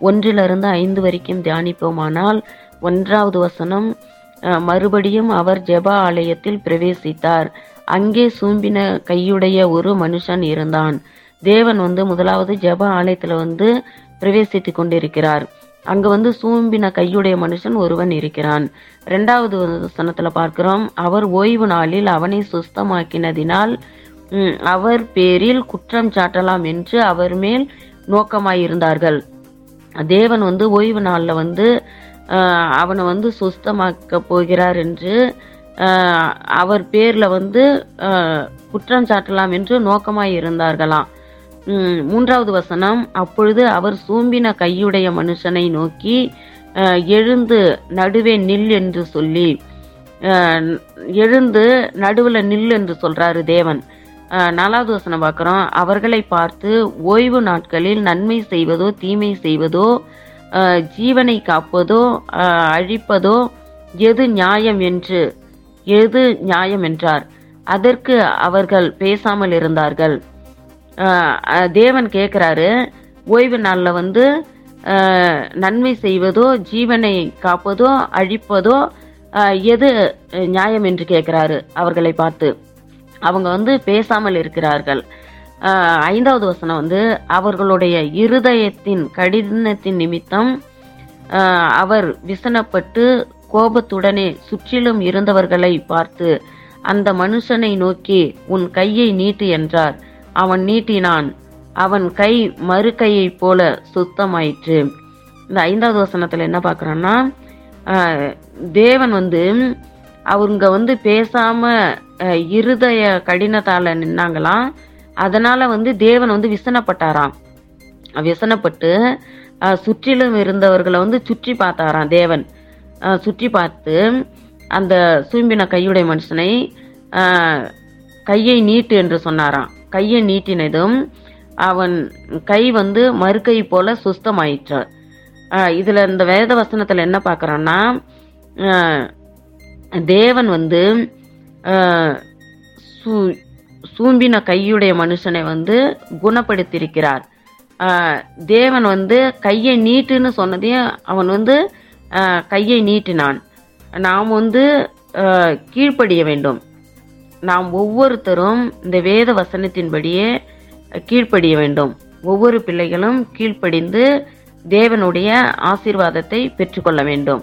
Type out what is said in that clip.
ஒன்றிலிருந்து ஐந்து வரைக்கும் தியானிப்போமானால் ஒன்றாவது வசனம் மறுபடியும் அவர் ஜெப ஆலயத்தில் பிரவேசித்தார். அங்கே சூம்பின கையுடைய ஒரு மனுஷன் இருந்தான். தேவன் வந்து முதலாவது ஜெப ஆலயத்தில் வந்து பிரவேசித்து கொண்டிருக்கிறார். அங்கே வந்து சூம்பின கையுடைய மனுஷன் ஒருவன் இருக்கிறான். ரெண்டாவது வசனத்தில் பார்க்கிறோம் அவர் ஓய்வு நாளில் அவனை சுஸ்தமாக்கினதினால் அவர் பேரில் குற்றம் சாட்டலாம் என்று அவர் மேல் நோக்கமாயிருந்தார்கள். தேவன் வந்து ஓய்வு நாளில் வந்து அவனை வந்து சுஸ்தமாக்க போகிறார் என்று அவர் பேரில் வந்து குற்றம் சாட்டலாம் என்று நோக்கமாய் இருந்தார்களாம். மூன்றாவது வசனம் அப்பொழுது அவர் சூம்பின கையுடைய மனுஷனை நோக்கி எழுந்து நடுவே நில் என்று சொல்லி எழுந்து நடுவில் நில் என்று சொல்றாரு தேவன். நாலாவது வசனம் பார்க்குறோம். அவர்களை பார்த்து ஓய்வு நாட்களில் நன்மை செய்வதோ தீமை செய்வதோ ஜீவனை காப்பதோ அழிப்பதோ எது நியாயம் என்று எது நியாயம் என்றார். அதற்கு அவர்கள் பேசாமல் இருந்தார்கள். தேவன் கேட்குறாரு ஓய்வு நாளில் வந்து நன்மை செய்வதோ ஜீவனை காப்பதோ அழிப்பதோ எது நியாயம் என்று கேட்குறாரு அவர்களை பார்த்து. அவங்க வந்து பேசாமல் இருக்கிறார்கள். ஐந்தாவது வசனம் வந்து அவர்களுடைய இருதயத்தின் கடினத்தின் நிமித்தம் அவர் விசனப்பட்டு கோபத்துடனே சுற்றிலும் இருந்தவர்களை பார்த்து அந்த மனுஷனை நோக்கி உன் கையை நீட்டு என்றார். அவன் நீட்டினான். அவன் கை மறு கையைப் போல சுத்தமாயிற்று. இந்த ஐந்தாவது வசனத்தில் என்ன பார்க்குறோன்னா தேவன் வந்து அவங்க வந்து பேசாமல் இருதய கடினத்தால நின்னாங்களாம். அதனால வந்து தேவன் வந்து விசனப்பட்டாராம். விசனப்பட்டு சுற்றிலும் இருந்தவர்களை வந்து சுற்றி பார்த்தாராம் தேவன். சுற்றி பார்த்து அந்த சூம்பின கையுடைய மனுஷனை கையை நீட்டு என்று சொன்னாராம். கையை நீட்டினதும் அவன் கை வந்து மறுக்கை போல சுஸ்தமாயிற்று. இதில் இந்த வேத வசனத்தில் என்ன பார்க்குறோன்னா தேவன் வந்து சூம்பின கையுடைய மனுஷனை வந்து குணப்படுத்தியிருக்கிறார். தேவன் வந்து கையை நீட்டுன்னு சொன்னதையும் அவன் வந்து கையை நீட்டினான். நாம் வந்து கீழ்ப்படிய வேண்டும். நாம் ஒவ்வொருத்தரும் இந்த வேத வசனத்தின்படியே கீழ்ப்படிய வேண்டும். ஒவ்வொரு பிள்ளைகளும் கீழ்ப்படிந்து தேவனுடைய ஆசீர்வாதத்தை பெற்றுக்கொள்ள வேண்டும்.